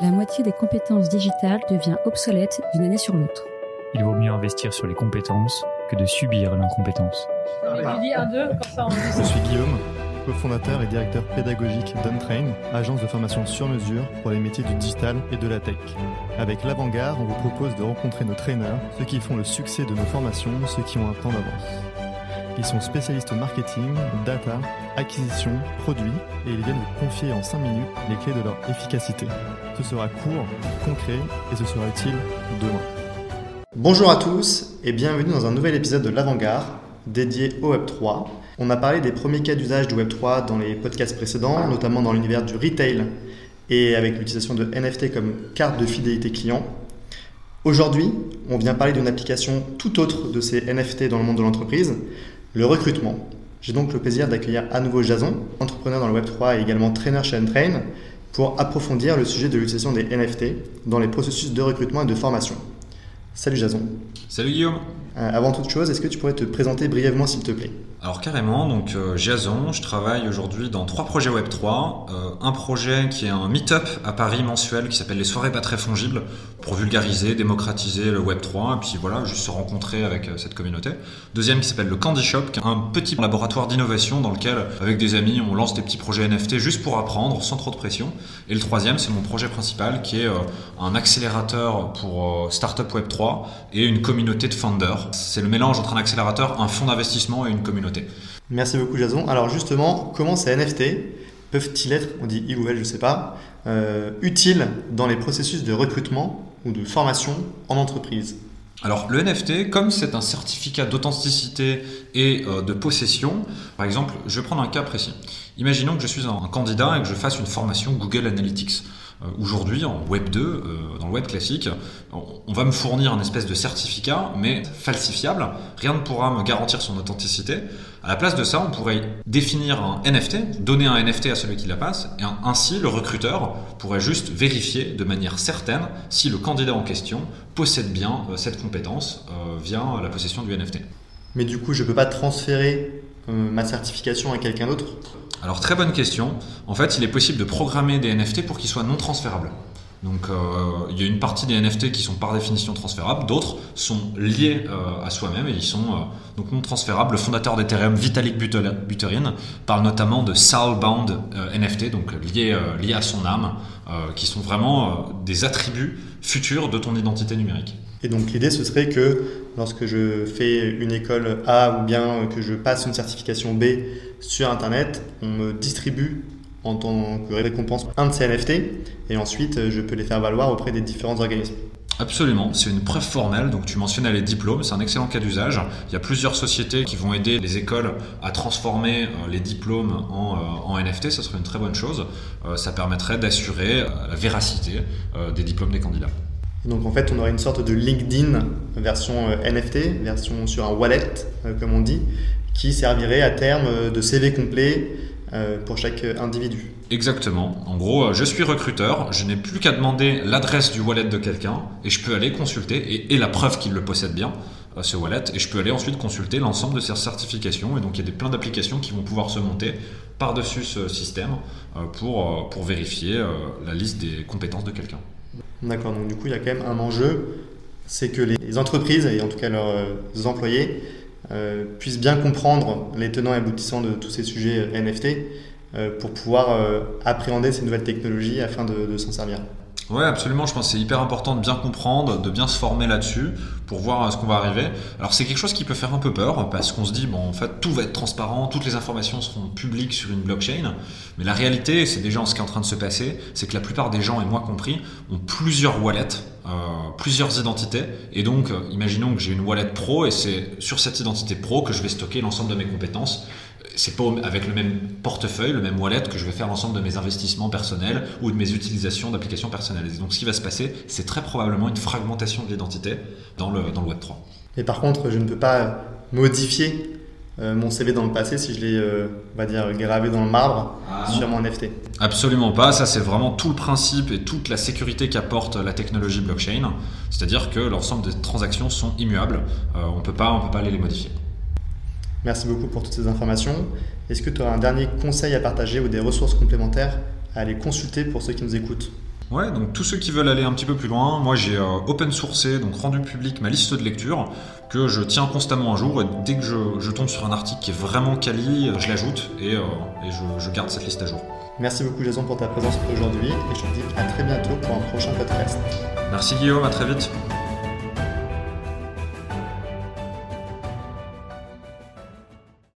la moitié des compétences digitales devient obsolète d'une année sur l'autre. Il vaut mieux investir sur les compétences que de subir l'incompétence. Je suis Guillaume, cofondateur et directeur pédagogique d'Untrain, agence de formation sur mesure pour les métiers du digital et de la tech. Avec l'Avant-Garde, on vous propose de rencontrer nos traîneurs, ceux qui font le succès de nos formations, ceux qui ont un temps d'avance. Ils sont spécialistes marketing, data, acquisition, produits et ils viennent vous confier en 5 minutes les clés de leur efficacité. Ce sera court, concret et ce sera utile demain. Bonjour à tous et bienvenue dans un nouvel épisode de l'Avant-Garde dédié au Web3. On a parlé des premiers cas d'usage du Web3 dans les podcasts précédents, notamment dans l'univers du retail et avec l'utilisation de NFT comme carte de fidélité client. Aujourd'hui, on vient parler d'une application tout autre de ces NFT dans le monde de l'entreprise, le recrutement. J'ai donc le plaisir d'accueillir à nouveau Jason, entrepreneur dans le Web3 et également trainer chez Untrain, pour approfondir le sujet de l'utilisation des NFT dans les processus de recrutement et de formation. Salut Jason. Salut Guillaume. Euh, avant toute chose, est-ce que tu pourrais te présenter brièvement s'il te plaît? Alors carrément, donc euh, Jason, je travaille aujourd'hui dans trois projets Web3. Euh, un projet qui est un meet-up à Paris mensuel qui s'appelle les soirées pas très fongibles pour vulgariser, démocratiser le Web3 et puis voilà, juste se rencontrer avec cette communauté. Deuxième qui s'appelle le Candy Shop, qui est un petit laboratoire d'innovation dans lequel avec des amis on lance des petits projets NFT juste pour apprendre sans trop de pression. Et le troisième c'est mon projet principal qui est un accélérateur pour Startup Web3 et une communauté de founders. C'est le mélange entre un accélérateur, un fonds d'investissement et une communauté. Merci beaucoup Jason. Alors justement, comment ces NFT peuvent-ils être, on dit il ou elle, je ne sais pas, euh, utiles dans les processus de recrutement ou de formation en entreprise? Alors le NFT, comme c'est un certificat d'authenticité et euh, de possession, par exemple, je vais prendre un cas précis. Imaginons que je suis un candidat et que je fasse une formation Google Analytics. Euh, Aujourd'hui, en Web 2, euh, dans le web classique, on, va me fournir un espèce de certificat, mais falsifiable. Rien ne pourra me garantir son authenticité. À la place de ça, on pourrait définir un NFT, donner un NFT à celui qui la passe, et ainsi le recruteur pourrait juste vérifier de manière certaine si le candidat en question possède bien euh, cette compétence via la possession du NFT. Mais du coup, je ne peux pas transférer ma certification à quelqu'un d'autre? Alors très bonne question. En fait, il est possible de programmer des NFT pour qu'ils soient non transférables. Donc euh, il y a une partie des NFT qui sont par définition transférables, d'autres sont liés euh, à soi-même et ils sont euh, donc non transférables. Le fondateur d'Ethereum, Vitalik Buterin, parle notamment de soulbound NFT, donc liés, liés à son âme, qui sont vraiment des attributs futurs de ton identité numérique. Et donc l'idée, ce serait que lorsque je fais une école A ou bien que je passe une certification B sur Internet, on me distribue en tant que récompense un de ces NFT et ensuite je peux les faire valoir auprès des différents organismes. Absolument, c'est une preuve formelle, donc tu mentionnais les diplômes, c'est un excellent cas d'usage. Il y a plusieurs sociétés qui vont aider les écoles à transformer euh, les diplômes en, euh, NFT, ça serait une très bonne chose. Euh, ça permettrait d'assurer euh, la véracité euh, des diplômes des candidats. Donc en fait, on aurait une sorte de LinkedIn version euh, NFT, version sur un wallet, euh, comme on dit, qui servirait à terme euh, de CV complet pour chaque individu. Exactement. En gros, je suis recruteur, je n'ai plus qu'à demander l'adresse du wallet de quelqu'un et je peux aller consulter et, la preuve qu'il le possède bien, ce wallet, et je peux aller ensuite consulter l'ensemble de ses certifications. Et donc, il y a des, plein d'applications qui vont pouvoir se monter par-dessus ce système pour, vérifier la liste des compétences de quelqu'un. D'accord, donc du coup, il y a quand même un enjeu, c'est que les entreprises, et en tout cas leurs euh, employés, euh, puissent bien comprendre les tenants et aboutissants de tous ces sujets euh, NFT pour pouvoir appréhender ces nouvelles technologies afin de s'en servir. Ouais, absolument. Je pense que c'est hyper important de bien comprendre, de bien se former là-dessus pour voir à ce qu'on va arriver. Alors c'est quelque chose qui peut faire un peu peur parce qu'on se dit bon en fait tout va être transparent, toutes les informations seront publiques sur une blockchain. Mais la réalité, c'est déjà ce qui est en train de se passer, c'est que la plupart des gens et moi compris ont plusieurs wallets, euh, plusieurs identités. Et donc euh, imaginons que j'ai une wallet pro et c'est sur cette identité pro que je vais stocker l'ensemble de mes compétences c'est pas avec le même portefeuille, le même wallet que je vais faire l'ensemble de mes investissements personnels ou de mes utilisations d'applications personnalisées. Donc ce qui va se passer, c'est très probablement une fragmentation de l'identité dans le, dans le Web3. Et par contre, je ne peux pas modifier euh, mon CV dans le passé si je l'ai, euh, on va dire, gravé dans le marbre Ah. sur mon NFT. Absolument pas, ça c'est vraiment tout le principe et toute la sécurité qu'apporte la technologie blockchain. C'est-à-dire que l'ensemble des transactions sont immuables, euh, on peut pas, on peut pas aller les modifier. Merci beaucoup pour toutes ces informations. Est-ce que tu auras un dernier conseil à partager ou des ressources complémentaires à aller consulter pour ceux qui nous écoutent? Ouais, donc tous ceux qui veulent aller un petit peu plus loin, moi j'ai euh, open sourcé, donc rendu public ma liste de lecture que je tiens constamment à jour et dès que je, tombe sur un article qui est vraiment quali, je l'ajoute et, je, je garde cette liste à jour. Merci beaucoup Jason pour ta présence aujourd'hui et je te dis à très bientôt pour un prochain podcast. Merci Guillaume, à très vite.